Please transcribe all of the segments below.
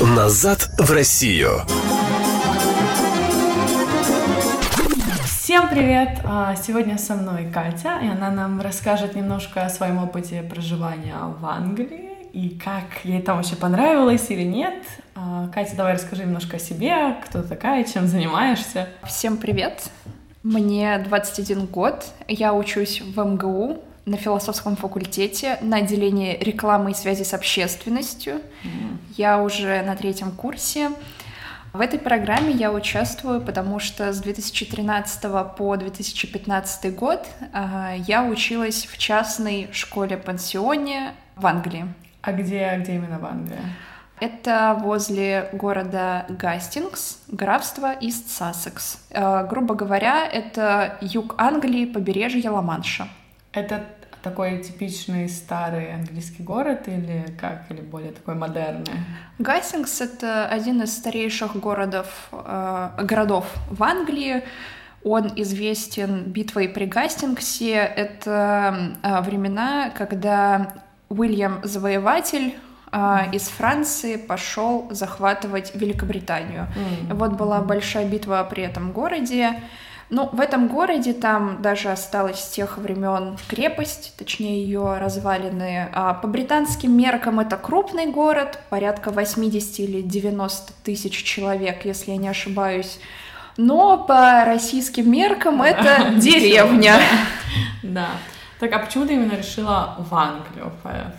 Назад в Россию. Всем привет! А, сегодня со мной Катя, и она нам расскажет немножко о своем опыте проживания в Англии и как ей там вообще понравилось или нет. А, Катя, давай расскажи немножко о себе, кто ты такая, чем занимаешься. Всем привет! Мне 21 год, я учусь в МГУ на философском факультете на отделении рекламы и связи с общественностью. Mm. Я уже на третьем курсе. В этой программе я участвую, потому что с 2013 по 2015 год э, я училась в частной школе-пансионе в Англии. А где, где именно в Англии? Это возле города Гастингс, графство Ист Сассекс. Э, грубо говоря, это юг Англии, побережье Ла-Манша. Это такой типичный старый английский город или как, или более такой модерный? Гастингс — это один из старейших городов, э, городов в Англии. Он известен битвой при Гастингсе. Это э, времена, когда Уильям Завоеватель э, из Франции пошел захватывать Великобританию. Mm. Вот была большая битва при этом городе. Ну, в этом городе там даже осталась с тех времен крепость, точнее ее развалины. А по британским меркам это крупный город, порядка 80 или 90 тысяч человек, если я не ошибаюсь. Но по российским меркам это деревня. Да. Так, а почему ты именно решила в Англию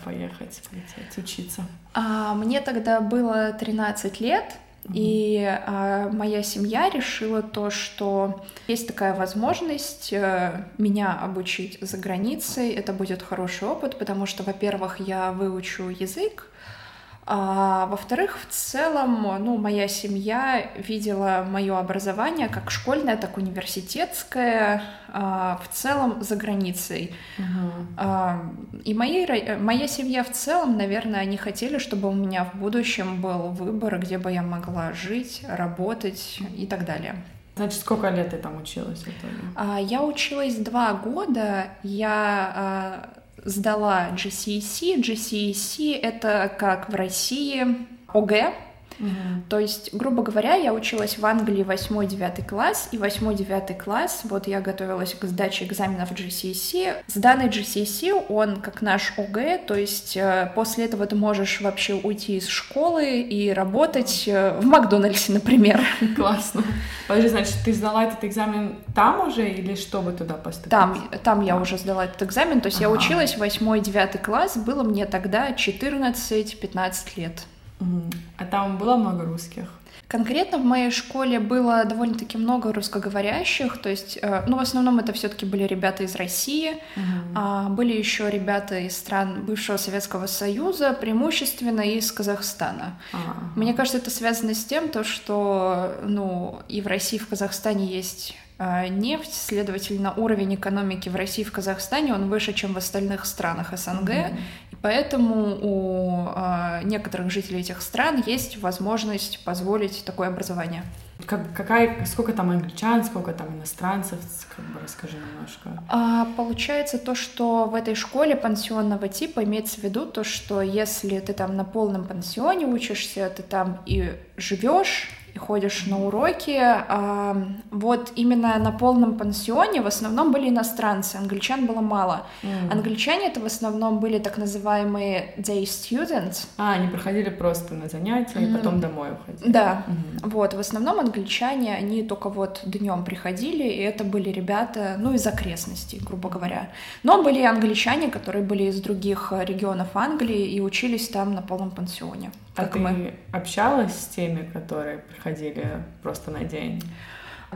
поехать, полететь, учиться? А, мне тогда было 13 лет, и э, моя семья решила то, что есть такая возможность э, меня обучить за границей. Это будет хороший опыт, потому что, во-первых, я выучу язык, а, во-вторых, в целом, ну, моя семья видела мое образование как школьное, так университетское, а, в целом за границей. Uh-huh. А, и мои, моя семья в целом, наверное, они хотели, чтобы у меня в будущем был выбор, где бы я могла жить, работать и так далее. Значит, сколько лет ты там училась в итоге? Я училась два года. Я сдала GCSE. GCSE — это как в России ОГЭ, Угу. То есть, грубо говоря, я училась в Англии 8-9 класс, и 8-9 класс, вот я готовилась к сдаче экзаменов GCSE. Сданный GCSE, он как наш ОГЭ, то есть э, после этого ты можешь вообще уйти из школы и работать э, в Макдональдсе, например. Классно. Подожди, значит, ты сдала этот экзамен там уже или чтобы туда поступить? Там, там я уже сдала этот экзамен, то есть ага. я училась 8-9 класс, было мне тогда 14-15 лет. А там было много русских? Конкретно в моей школе было довольно-таки много русскоговорящих, то есть, э, ну, в основном это все-таки были ребята из России, а были еще ребята из стран бывшего Советского Союза, преимущественно из Казахстана. Uh-huh. Мне кажется, это связано с тем, то, что, ну, и в России, и в Казахстане есть э, нефть, следовательно, уровень экономики в России и в Казахстане, он выше, чем в остальных странах СНГ, mm-hmm. Поэтому у э, некоторых жителей этих стран есть возможность позволить такое образование. Как, какая, сколько там англичан, сколько там иностранцев, как бы расскажи немножко. А, получается то, что в этой школе пансионного типа имеется в виду то, что если ты там на полном пансионе учишься, ты там и живешь, и ходишь на уроки. А, вот именно на полном пансионе в основном были иностранцы, англичан было мало. Mm. Англичане это в основном были так называемые day students. А, они проходили просто на занятия mm. и потом домой уходили. Да, mm. вот, в основном англичане, они только вот днем приходили, и это были ребята, ну, из окрестностей, грубо говоря. Но были англичане, которые были из других регионов Англии и учились там на полном пансионе. А ты мы. общалась с теми, которые приходили просто на день?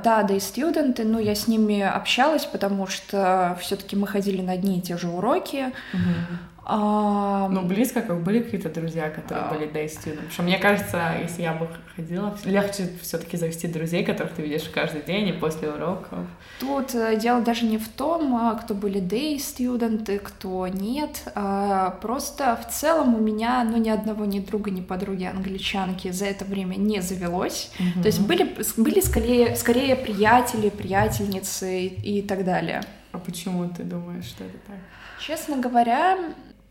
Да, да и студенты, ну, я с ними общалась, потому что все-таки мы ходили на одни и те же уроки. Угу. А... Ну, близко, как были какие-то друзья, которые а... были day student. Потому что мне кажется, если я бы ходила, легче все-таки завести друзей, которых ты видишь каждый день и после уроков. Тут э, дело даже не в том, а, кто были day студенты, кто нет. А просто в целом у меня, ну, ни одного, ни друга, ни подруги англичанки за это время не завелось. Mm-hmm. То есть были, были скорее, скорее приятели, приятельницы и, и так далее. А почему ты думаешь, что это так? Честно говоря,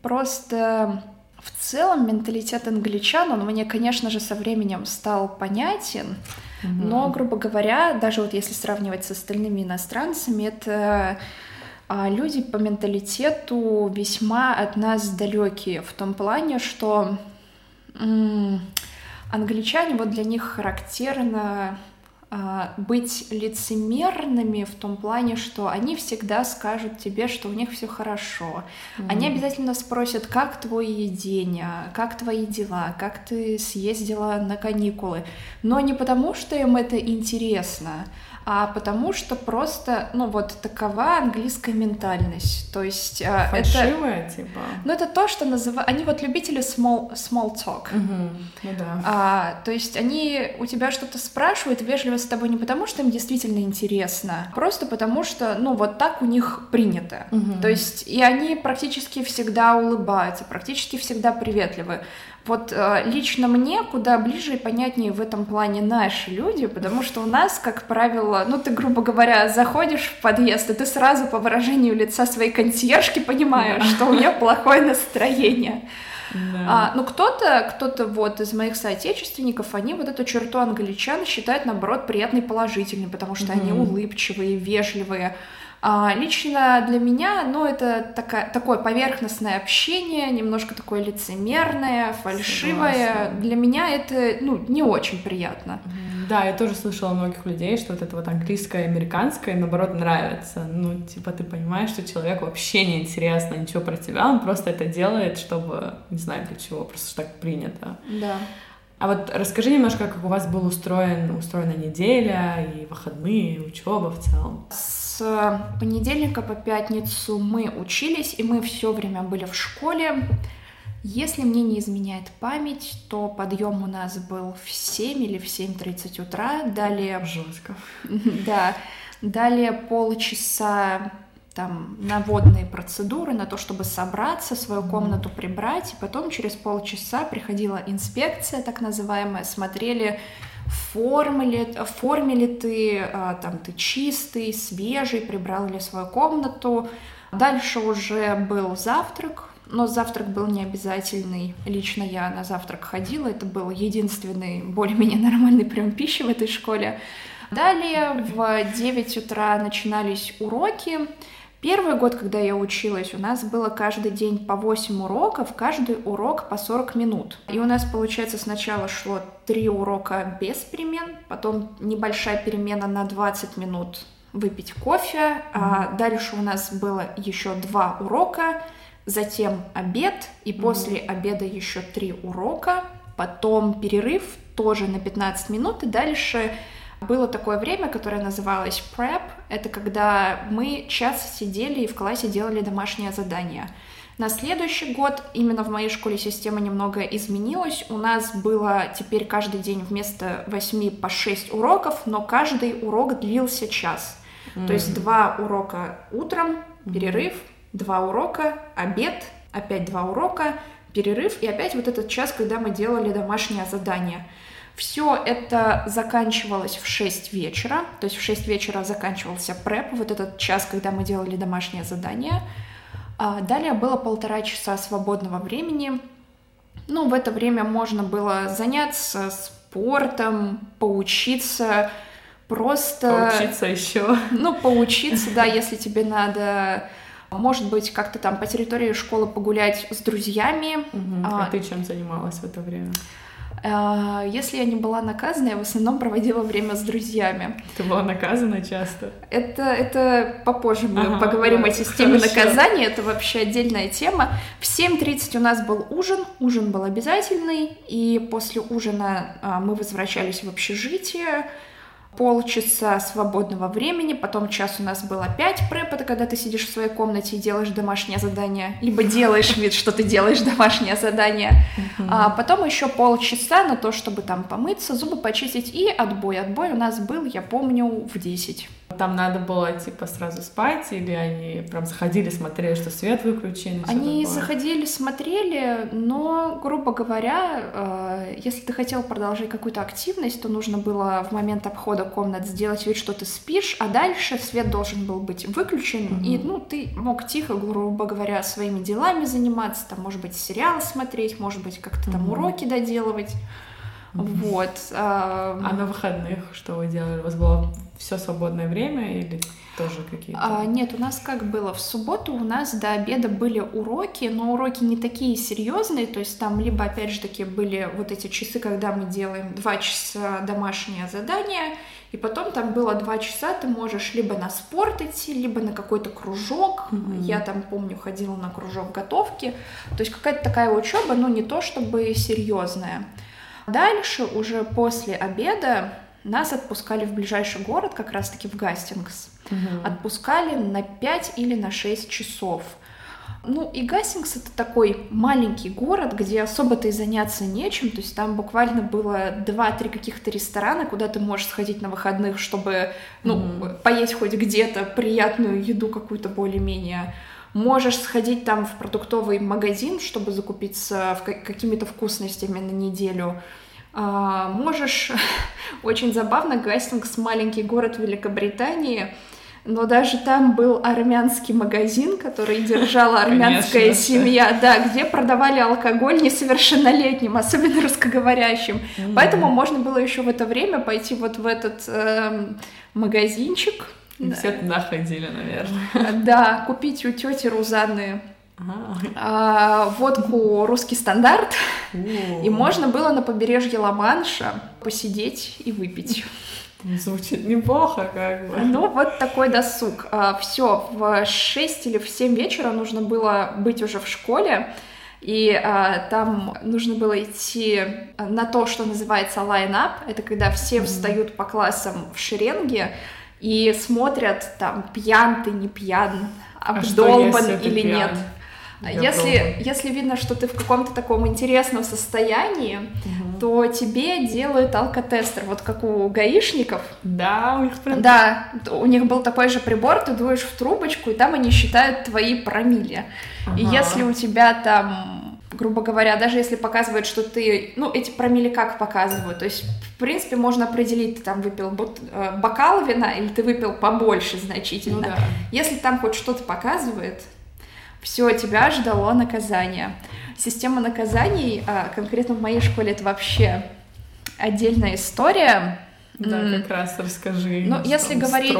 Просто В целом менталитет англичан, он мне, конечно же, со временем стал понятен, mm-hmm. но, грубо говоря, даже вот если сравнивать с остальными иностранцами, это а, люди по менталитету весьма от нас далекие в том плане, что м- англичане вот для них характерно быть лицемерными в том плане, что они всегда скажут тебе, что у них все хорошо. Mm-hmm. Они обязательно спросят, как твое едение, как твои дела, как ты съездила на каникулы. Но не потому, что им это интересно, а потому что просто, ну вот такова английская ментальность, то есть э, Фальшивая, это, типа. Ну это то, что называют, они вот любители small small talk, угу. ну да. А, то есть они у тебя что-то спрашивают вежливо с тобой не потому, что им действительно интересно, просто потому что, ну вот так у них принято, угу. то есть и они практически всегда улыбаются, практически всегда приветливы. Вот э, лично мне куда ближе и понятнее в этом плане наши люди, потому что у нас, как правило, ну ты, грубо говоря, заходишь в подъезд, и ты сразу по выражению лица своей консьержки понимаешь, да. что у нее плохое настроение. Да. А, ну, кто-то, кто-то вот из моих соотечественников, они вот эту черту англичан считают, наоборот, приятной положительной, потому что mm-hmm. они улыбчивые, вежливые. А, лично для меня, ну, это такая, такое поверхностное общение, немножко такое лицемерное, фальшивое. Согласна. Для меня это, ну, не очень приятно. Да, я тоже слышала многих людей, что вот это вот английское и американское, наоборот, нравится. Ну, типа, ты понимаешь, что человеку вообще не интересно ничего про тебя, он просто это делает, чтобы, не знаю для чего, просто так принято. Да. А вот расскажи немножко, как у вас был устроен, устроена неделя и выходные, и учеба в целом. С понедельника по пятницу мы учились, и мы все время были в школе. Если мне не изменяет память, то подъем у нас был в 7 или в 7.30 утра. Далее... Жестко. Да. Далее полчаса там на водные процедуры, на то, чтобы собраться, свою комнату прибрать, и потом через полчаса приходила инспекция, так называемая, смотрели, в форме ли, в форме ли ты, а, там ты чистый, свежий, прибрал ли свою комнату. Дальше уже был завтрак, но завтрак был не обязательный. Лично я на завтрак ходила, это был единственный более-менее нормальный прием пищи в этой школе. Далее в 9 утра начинались уроки. Первый год, когда я училась, у нас было каждый день по 8 уроков, каждый урок по 40 минут. И у нас, получается, сначала шло 3 урока без перемен, потом небольшая перемена на 20 минут выпить кофе, а дальше у нас было еще 2 урока, затем обед, и после обеда еще 3 урока, потом перерыв тоже на 15 минут, и дальше было такое время, которое называлось prep. Это когда мы час сидели и в классе делали домашнее задание. На следующий год именно в моей школе система немного изменилась. У нас было теперь каждый день вместо 8 по 6 уроков, но каждый урок длился час. Mm. То есть два урока утром, перерыв, два урока, обед, опять два урока, перерыв и опять вот этот час, когда мы делали домашнее задание. Все это заканчивалось в 6 вечера, то есть в 6 вечера заканчивался преп, вот этот час, когда мы делали домашнее задание. А далее было полтора часа свободного времени. Ну, в это время можно было заняться спортом, поучиться, просто... Поучиться еще. Ну, поучиться, да, если тебе надо может быть, как-то там по территории школы погулять с друзьями. Угу. А, а ты чем занималась в это время? А, если я не была наказана, я в основном проводила время с друзьями. Ты была наказана часто? Это, это попозже мы ага, поговорим да, о системе хорошо. наказания, это вообще отдельная тема. В 7.30 у нас был ужин, ужин был обязательный, и после ужина а, мы возвращались в общежитие, полчаса свободного времени, потом час у нас был опять преп, это когда ты сидишь в своей комнате и делаешь домашнее задание, либо делаешь вид, что ты делаешь домашнее задание, а потом еще полчаса на то, чтобы там помыться, зубы почистить, и отбой. Отбой у нас был, я помню, в 10. Там надо было, типа, сразу спать, или они прям заходили, смотрели, что свет выключен? Они заходили, смотрели, но, грубо говоря, э, если ты хотел продолжать какую-то активность, то нужно было в момент обхода комнат сделать вид, что ты спишь, а дальше свет должен был быть выключен, mm-hmm. и, ну, ты мог тихо, грубо говоря, своими делами заниматься, там, может быть, сериал смотреть, может быть, как-то там mm-hmm. уроки доделывать. Вот. А... а на выходных что вы делали? У вас было все свободное время или тоже какие-то? А, нет, у нас как было? В субботу у нас до обеда были уроки, но уроки не такие серьезные, то есть там либо, опять же таки, были вот эти часы, когда мы делаем два часа домашнее задание, и потом там было два часа, ты можешь либо на спорт идти, либо на какой-то кружок. Mm-hmm. Я там, помню, ходила на кружок готовки. То есть какая-то такая учеба, но не то чтобы серьезная. Дальше, уже после обеда, нас отпускали в ближайший город, как раз-таки в Гастингс. Угу. Отпускали на 5 или на 6 часов. Ну, и Гастингс — это такой маленький город, где особо-то и заняться нечем, то есть там буквально было два-три каких-то ресторана, куда ты можешь сходить на выходных, чтобы, ну, mm-hmm. поесть хоть где-то приятную еду какую-то более-менее. Можешь сходить там в продуктовый магазин, чтобы закупиться какими-то вкусностями на неделю. А, можешь, очень забавно, Гастингс маленький город Великобритании, но даже там был армянский магазин, который держала армянская Конечно, семья, да, где продавали алкоголь несовершеннолетним, особенно русскоговорящим. Mm-hmm. Поэтому можно было еще в это время пойти вот в этот э, магазинчик, и да. все туда ходили, наверное. Да, купить у тети Рузанны а, водку русский стандарт, и можно было на побережье Ла-Манша посидеть и выпить. Звучит неплохо, как бы. Ну, вот такой досуг. А, все, в 6 или в 7 вечера нужно было быть уже в школе, и а, там нужно было идти на то, что называется line-up. Это когда все mm-hmm. встают по классам в шеренге, и смотрят, там, пьян ты, не пьян, обдолбан а или пьян? нет. Я если, если видно, что ты в каком-то таком интересном состоянии, угу. то тебе делают алкотестер, вот как у гаишников. Да, у них прям... Да, у них был такой же прибор, ты дуешь в трубочку, и там они считают твои промили. Ага. И если у тебя там грубо говоря, даже если показывают, что ты, ну, эти промили как показывают, то есть, в принципе, можно определить, ты там выпил э, бокал вина или ты выпил побольше значительно. Ну, да. Если там хоть что-то показывает, все, тебя ждало наказание. Система наказаний, а, конкретно в моей школе, это вообще отдельная история. Да, как раз расскажи. Ну, если говорить,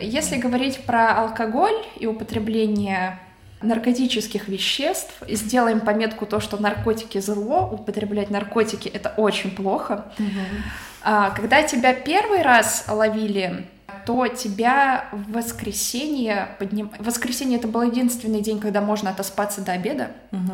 если говорить про алкоголь и употребление наркотических веществ, сделаем пометку то, что наркотики зло, употреблять наркотики это очень плохо. Угу. Когда тебя первый раз ловили, то тебя в воскресенье подним... Воскресенье это был единственный день, когда можно отоспаться до обеда. Угу.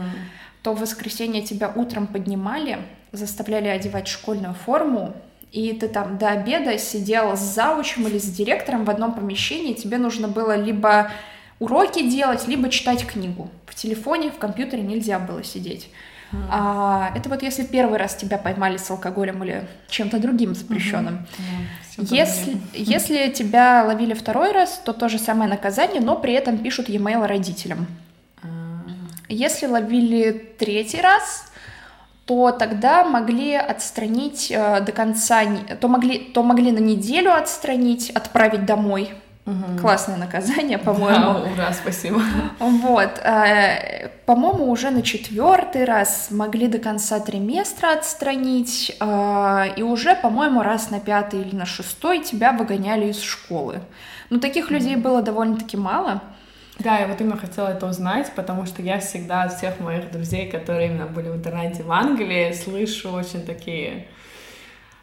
То в воскресенье тебя утром поднимали, заставляли одевать школьную форму, и ты там до обеда сидел с заучем или с директором в одном помещении, тебе нужно было либо уроки делать, либо читать книгу. В телефоне, в компьютере нельзя было сидеть. Mm. А, это вот если первый раз тебя поймали с алкоголем или чем-то другим запрещенным. Mm-hmm. Yeah, если, если тебя ловили второй раз, то то же самое наказание, но при этом пишут e-mail родителям. Mm. Если ловили третий раз, то тогда могли отстранить э, до конца, то могли, то могли на неделю отстранить, отправить домой Угу. Классное наказание, по-моему. Да, ура, спасибо. Вот. Э, по-моему, уже на четвертый раз могли до конца триместра отстранить, э, и уже, по-моему, раз на пятый или на шестой тебя выгоняли из школы. Но таких людей было довольно-таки мало. Да, я вот именно хотела это узнать, потому что я всегда от всех моих друзей, которые именно были в интернете в Англии, слышу очень такие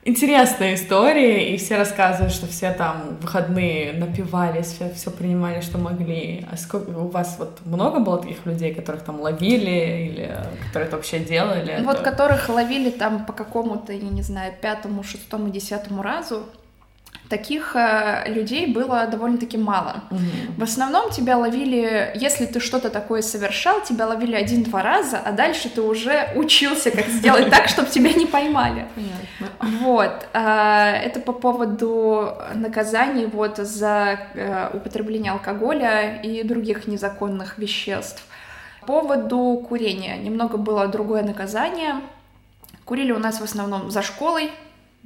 интересная история, и все рассказывают, что все там выходные напивались, все, все принимали, что могли. А сколько у вас вот много было таких людей, которых там ловили или которые это вообще делали? Вот это... которых ловили там по какому-то, я не знаю, пятому, шестому, десятому разу, таких э, людей было довольно-таки мало. Мгм. В основном тебя ловили, если ты что-то такое совершал, тебя ловили один-два раза, а дальше ты уже учился, как сделать так, чтобы тебя не поймали. Понятно. Вот, а, это по поводу наказаний вот за э, употребление алкоголя и других незаконных веществ. По поводу курения немного было другое наказание. Курили у нас в основном за школой,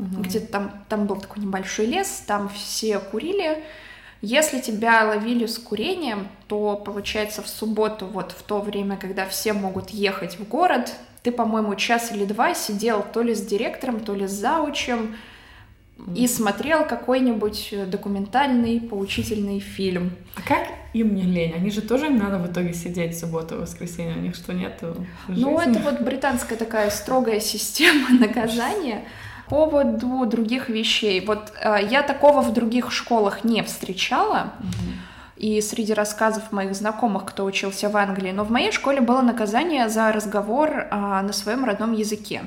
Мгм. где-то там, там был такой небольшой лес, там все курили. Если тебя ловили с курением, то, получается, в субботу, вот в то время, когда все могут ехать в город, ты, по-моему, час или два сидел то ли с директором, то ли с заучем и смотрел какой-нибудь документальный, поучительный фильм. А как им не лень? Они же тоже им надо в итоге сидеть в субботу и воскресенье. У них что, нету Ну, это вот британская такая строгая система наказания. По поводу других вещей. Вот э, я такого в других школах не встречала. И среди рассказов моих знакомых, кто учился в Англии, но в моей школе было наказание за разговор а, на своем родном языке.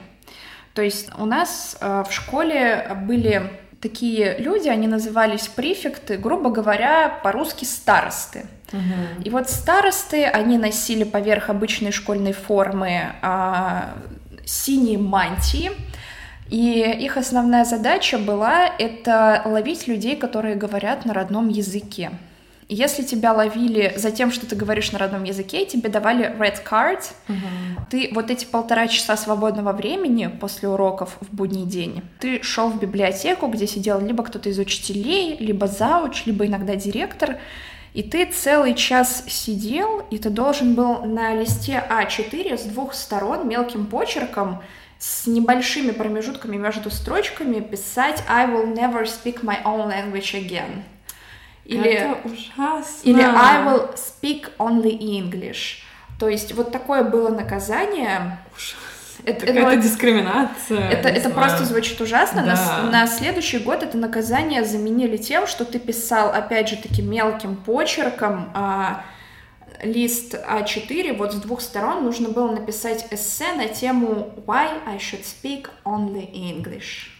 То есть у нас а, в школе были такие люди, они назывались префекты, грубо говоря, по-русски старосты. Мгм. И вот старосты, они носили поверх обычной школьной формы а, синие мантии, и их основная задача была это ловить людей, которые говорят на родном языке. Если тебя ловили за тем, что ты говоришь на родном языке, тебе давали red card, Мгм. ты вот эти полтора часа свободного времени после уроков в будний день, ты шел в библиотеку, где сидел либо кто-то из учителей, либо зауч, либо иногда директор, и ты целый час сидел, и ты должен был на листе А4 с двух сторон мелким почерком с небольшими промежутками между строчками писать I will never speak my own language again. Или Это ужасно. или I will speak only English. То есть вот такое было наказание. Это, ну, это- дискриминация. это, это знаю. просто звучит ужасно. На, Да. на следующий год это наказание заменили тем, что ты писал, опять же таки, мелким почерком а, лист А4, вот с двух сторон нужно было написать эссе на тему Why I should speak only English.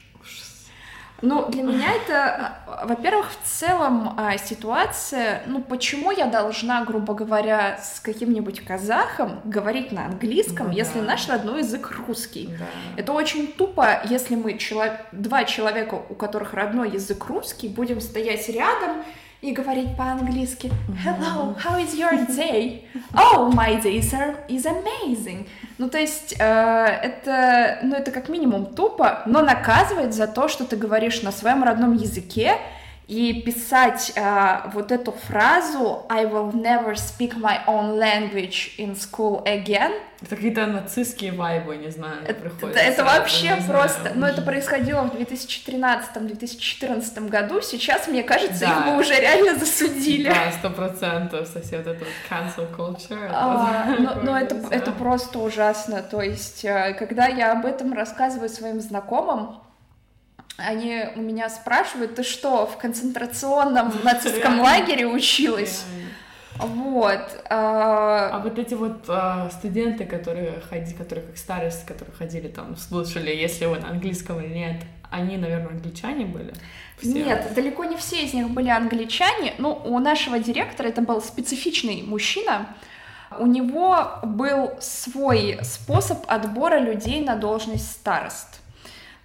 Ну, для меня это, а, во-первых, в целом а, ситуация, ну, почему я должна, грубо говоря, с каким-нибудь казахом говорить на английском, Ну если да. наш родной язык русский? Да. Это очень тупо, если мы чело- два человека, у которых родной язык русский, будем стоять рядом и говорить по-английски Hello, how is your day? Oh, my day is, is amazing. Ну, то есть, э, это, ну, это как минимум тупо, но наказывает за то, что ты говоришь на своем родном языке, и писать э, вот эту фразу I will never speak my own language in school again, Это какие-то нацистские вайбы, не знаю, это, приходят. это сразу, вообще знаю. просто, ну это происходило в 2013-2014 году, сейчас, мне кажется, Да. их бы уже реально засудили. Да, сто процентов, совсем вот это cancel culture. А, это но, но это, не это знаю. просто ужасно. То есть, э, когда я об этом рассказываю своим знакомым, они у меня спрашивают, ты что, в концентрационном нацистском лагере училась? Вот. А а, вот эти вот а, студенты, которые ходили, которые как старость, которые ходили там, слушали, если вы на английском или нет, они, наверное, англичане были? Все? Нет, далеко не все из них были англичане. Ну, у нашего директора это был специфичный мужчина. У него был свой способ отбора людей на должность старост.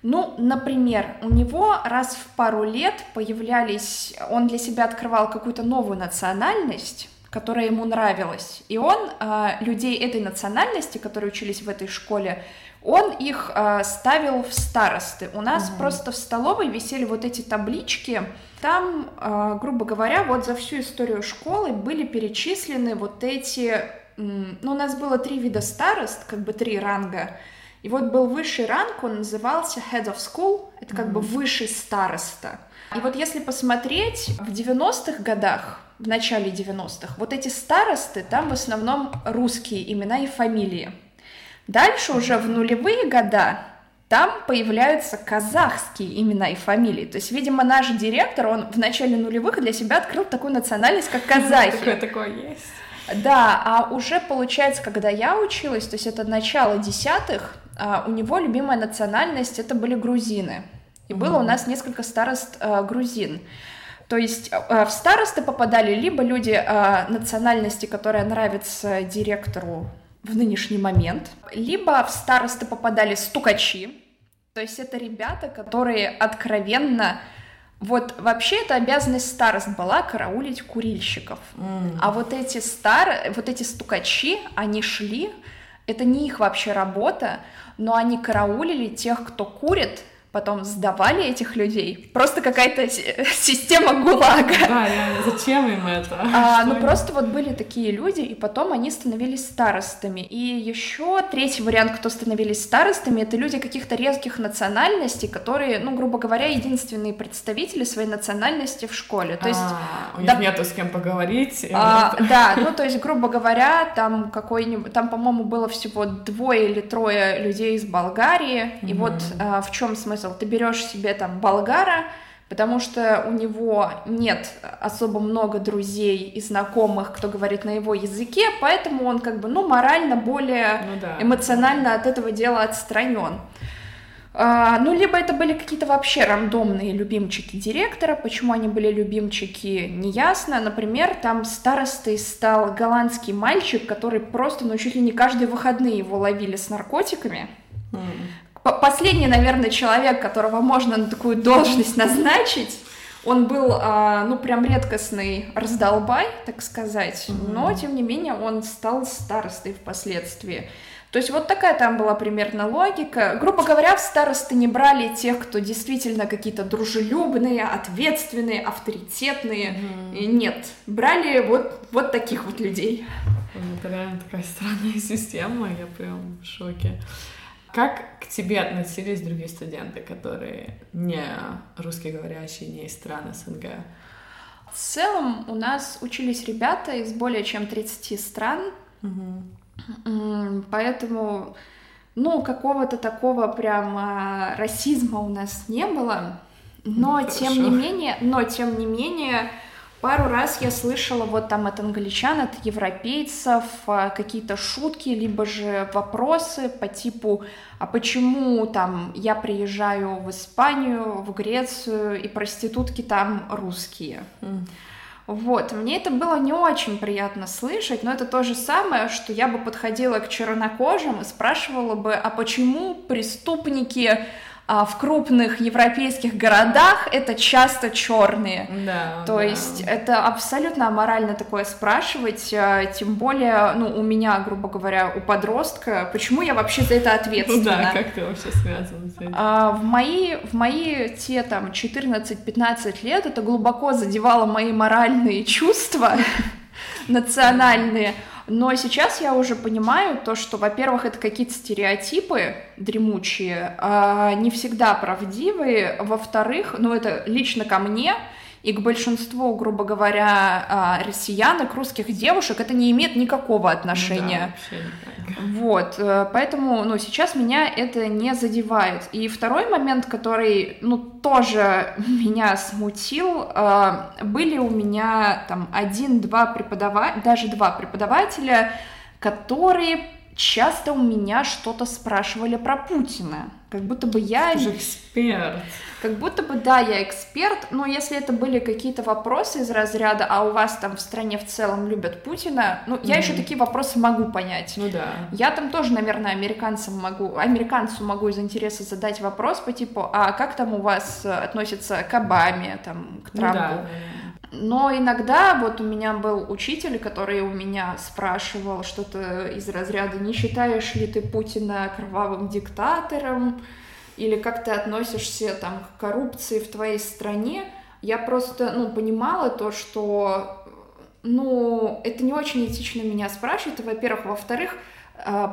Ну, например, у него раз в пару лет появлялись, он для себя открывал какую-то новую национальность, которая ему нравилась. И он а, людей этой национальности, которые учились в этой школе, он их а, ставил в старосты. У нас просто в столовой висели вот эти таблички. Там, а, грубо говоря, вот за всю историю школы были перечислены вот эти... Ну, у нас было три вида старост, как бы три ранга. И вот был высший ранг, он назывался Head of School, это как бы высший староста. И вот если посмотреть, в 90-х годах, в начале 90-х, вот эти старосты, там в основном русские имена и фамилии. Дальше уже в нулевые года там появляются казахские имена и фамилии. То есть, видимо, наш директор, он в начале нулевых для себя открыл такую национальность, как казахи. Такое, такое есть. Да, а уже получается, когда я училась, то есть это начало десятых, у него любимая национальность это были грузины. и было у нас несколько старост э, грузин. То есть э, в старосты попадали либо люди национальности, которая нравится директору в нынешний момент, либо в старосты попадали стукачи, то есть это ребята, которые откровенно вот вообще эта обязанность старост была караулить курильщиков. Mm. А вот эти стар, вот эти стукачи, они шли, это не их вообще работа, но они караулили тех, кто курит, потом сдавали этих людей. Просто какая-то система ГУЛАГа. Да, реально, зачем им это? А, ну, просто вот были такие люди, и потом они становились старостами. И еще третий вариант, кто становились старостами, это люди каких-то резких национальностей, которые, ну, грубо говоря, единственные представители своей национальности в школе. То есть... А, у них да, нету с кем поговорить. А, да, ну, то есть, грубо говоря, там какой-нибудь... Там, по-моему, было всего двое или трое людей из Болгарии, mm-hmm. и вот а, в чем смысл смысл? Ты берешь себе там болгара, потому что у него нет особо много друзей и знакомых, кто говорит на его языке, поэтому он как бы, ну, морально более ну, да. эмоционально от этого дела отстранен. А, ну, либо это были какие-то вообще рандомные любимчики директора. Почему они были любимчики, неясно. Например, там старостой стал голландский мальчик, который просто, ну, чуть ли не каждые выходные его ловили с наркотиками. Mm последний, наверное, человек, которого можно на такую должность назначить, он был, а, ну, прям редкостный раздолбай, так сказать, mm-hmm. но, тем не менее, он стал старостой впоследствии. То есть вот такая там была примерно логика. Грубо говоря, в старосты не брали тех, кто действительно какие-то дружелюбные, ответственные, авторитетные. Mm-hmm. Нет, брали вот, вот таких вот людей. Это реально такая странная система, я прям в шоке. Как к тебе относились другие студенты, которые не русскоговорящие, не из стран СНГ? В целом у нас учились ребята из более чем 30 стран, угу. поэтому, ну, какого-то такого прям расизма у нас не было, но Хорошо. тем не менее, но тем не менее Пару раз я слышала вот там от англичан, от европейцев а, какие-то шутки, либо же вопросы по типу, а почему там я приезжаю в Испанию, в Грецию, и проститутки там русские. Mm. Вот, мне это было не очень приятно слышать, но это то же самое, что я бы подходила к чернокожим и спрашивала бы, а почему преступники а в крупных европейских городах это часто черные. Да, То да. есть это абсолютно аморально такое спрашивать, а, тем более, ну, у меня, грубо говоря, у подростка, почему я вообще за это ответственна? Да, как ты вообще связан с этим? А, в, мои, в мои те там 14-15 лет это глубоко задевало мои моральные чувства национальные. Но сейчас я уже понимаю то, что, во-первых, это какие-то стереотипы дремучие, а не всегда правдивые. Во-вторых, ну это лично ко мне, и к большинству, грубо говоря, а, россиянок, русских девушек это не имеет никакого отношения. Да, вот, э, поэтому, ну, сейчас меня это не задевает. И второй момент, который, ну, тоже меня смутил, а, были у меня там один-два преподавателя, даже два преподавателя, которые часто у меня что-то спрашивали про Путина. Как будто бы я... Ты же эксперт. Как будто бы, да, я эксперт, но если это были какие-то вопросы из разряда, а у вас там в стране в целом любят Путина, ну, я mm-hmm. еще такие вопросы могу понять. Ну да. Я там тоже, наверное, американцам могу, американцу могу из интереса задать вопрос по типу, а как там у вас относятся к Обаме, там, к Трампу? Ну, да, но иногда вот у меня был учитель, который у меня спрашивал что-то из разряда «Не считаешь ли ты Путина кровавым диктатором?» или «Как ты относишься там, к коррупции в твоей стране?» Я просто ну, понимала то, что ну, это не очень этично меня спрашивать, во-первых. Во-вторых,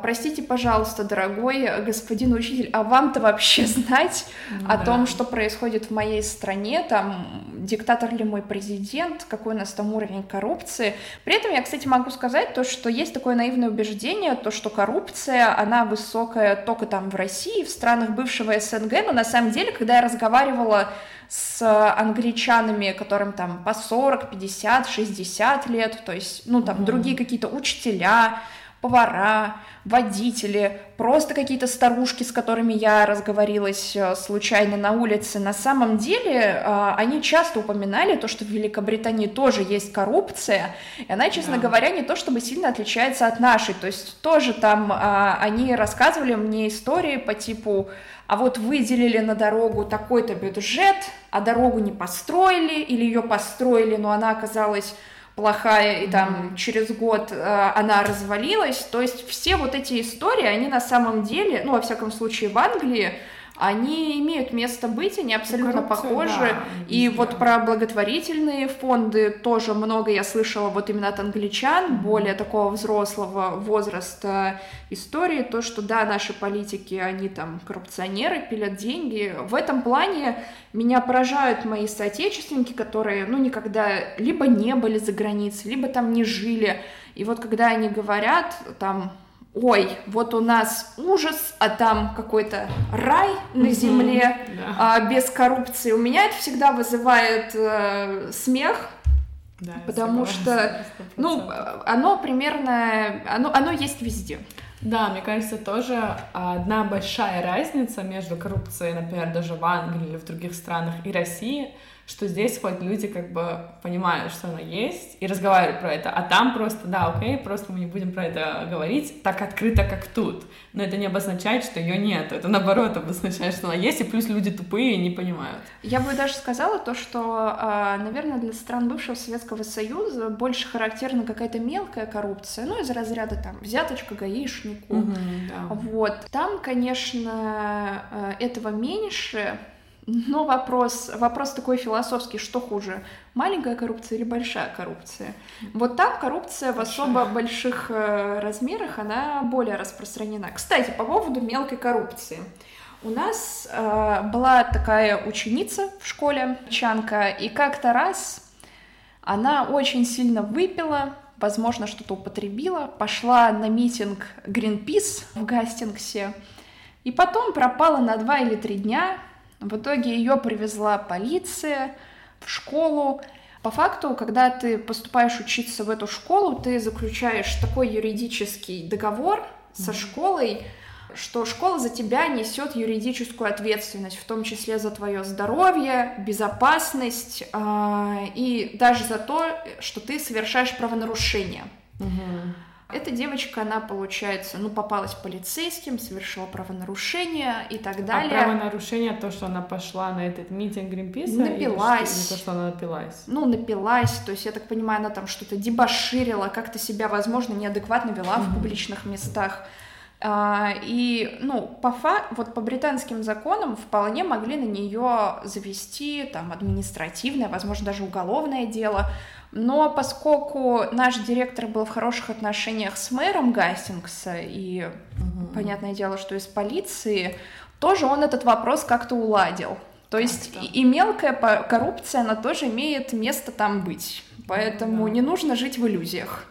простите, пожалуйста, дорогой господин учитель, а вам-то вообще знать ну, о да. том, что происходит в моей стране, там, диктатор ли мой президент, какой у нас там уровень коррупции. При этом я, кстати, могу сказать то, что есть такое наивное убеждение, то, что коррупция, она высокая только там в России, в странах бывшего СНГ, но на самом деле, когда я разговаривала с англичанами, которым там по 40, 50, 60 лет, то есть, ну, там, mm-hmm. другие какие-то учителя, повара, водители, просто какие-то старушки, с которыми я разговорилась э, случайно на улице. На самом деле э, они часто упоминали то, что в Великобритании тоже есть коррупция, и она, честно да. говоря, не то чтобы сильно отличается от нашей. То есть тоже там э, они рассказывали мне истории по типу а вот выделили на дорогу такой-то бюджет, а дорогу не построили, или ее построили, но она оказалась плохая, и там mm-hmm. через год э, она развалилась. То есть все вот эти истории, они на самом деле, ну, во всяком случае, в Англии, они имеют место быть, они абсолютно Коррупция, похожи. Да, и вот про благотворительные фонды тоже много я слышала вот именно от англичан, более такого взрослого возраста истории, то, что да, наши политики, они там коррупционеры, пилят деньги. В этом плане меня поражают мои соотечественники, которые, ну, никогда либо не были за границей, либо там не жили. И вот когда они говорят, там, ой, вот у нас ужас, а там какой-то рай на земле а, без коррупции. У меня это всегда вызывает э, смех, да, потому что, ну, оно примерно, оно, оно есть везде. Да, мне кажется, тоже одна большая разница между коррупцией, например, даже в Англии или в других странах и России — что здесь хоть люди как бы понимают, что оно есть, и разговаривают про это, а там просто, да, окей, просто мы не будем про это говорить так открыто, как тут. Но это не обозначает, что ее нет, это наоборот обозначает, что она есть, и плюс люди тупые и не понимают. Я бы даже сказала то, что, а, наверное, для стран бывшего Советского Союза больше характерна какая-то мелкая коррупция, ну, из разряда там взяточка гаишнику. Угу, да. Вот. Там, конечно, а, этого меньше, но вопрос, вопрос такой философский, что хуже, маленькая коррупция или большая коррупция? Вот там коррупция в особо больших э, размерах, она более распространена. Кстати, по поводу мелкой коррупции. У нас э, была такая ученица в школе, Чанка, и как-то раз она очень сильно выпила, возможно, что-то употребила, пошла на митинг Greenpeace в Гастингсе, и потом пропала на два или три дня, в итоге ее привезла полиция в школу. По факту, когда ты поступаешь учиться в эту школу, ты заключаешь такой юридический договор со школой, что школа за тебя несет юридическую ответственность, в том числе за твое здоровье, безопасность э, и даже за то, что ты совершаешь правонарушение. Угу. Эта девочка, она, получается, ну, попалась полицейским, совершила правонарушение и так а далее. А правонарушение то, что она пошла на этот митинг Гринписа? Напилась. Или что, то, что она напилась? Ну, напилась, то есть, я так понимаю, она там что-то дебоширила, как-то себя, возможно, неадекватно вела mm-hmm. в публичных местах. А, и, ну, по, фа вот по британским законам вполне могли на нее завести там административное, возможно, даже уголовное дело, но поскольку наш директор был в хороших отношениях с мэром Гастингса, и угу. понятное дело, что из полиции, тоже он этот вопрос как-то уладил. То есть и, и мелкая коррупция, она тоже имеет место там быть. Поэтому да. не нужно жить в иллюзиях.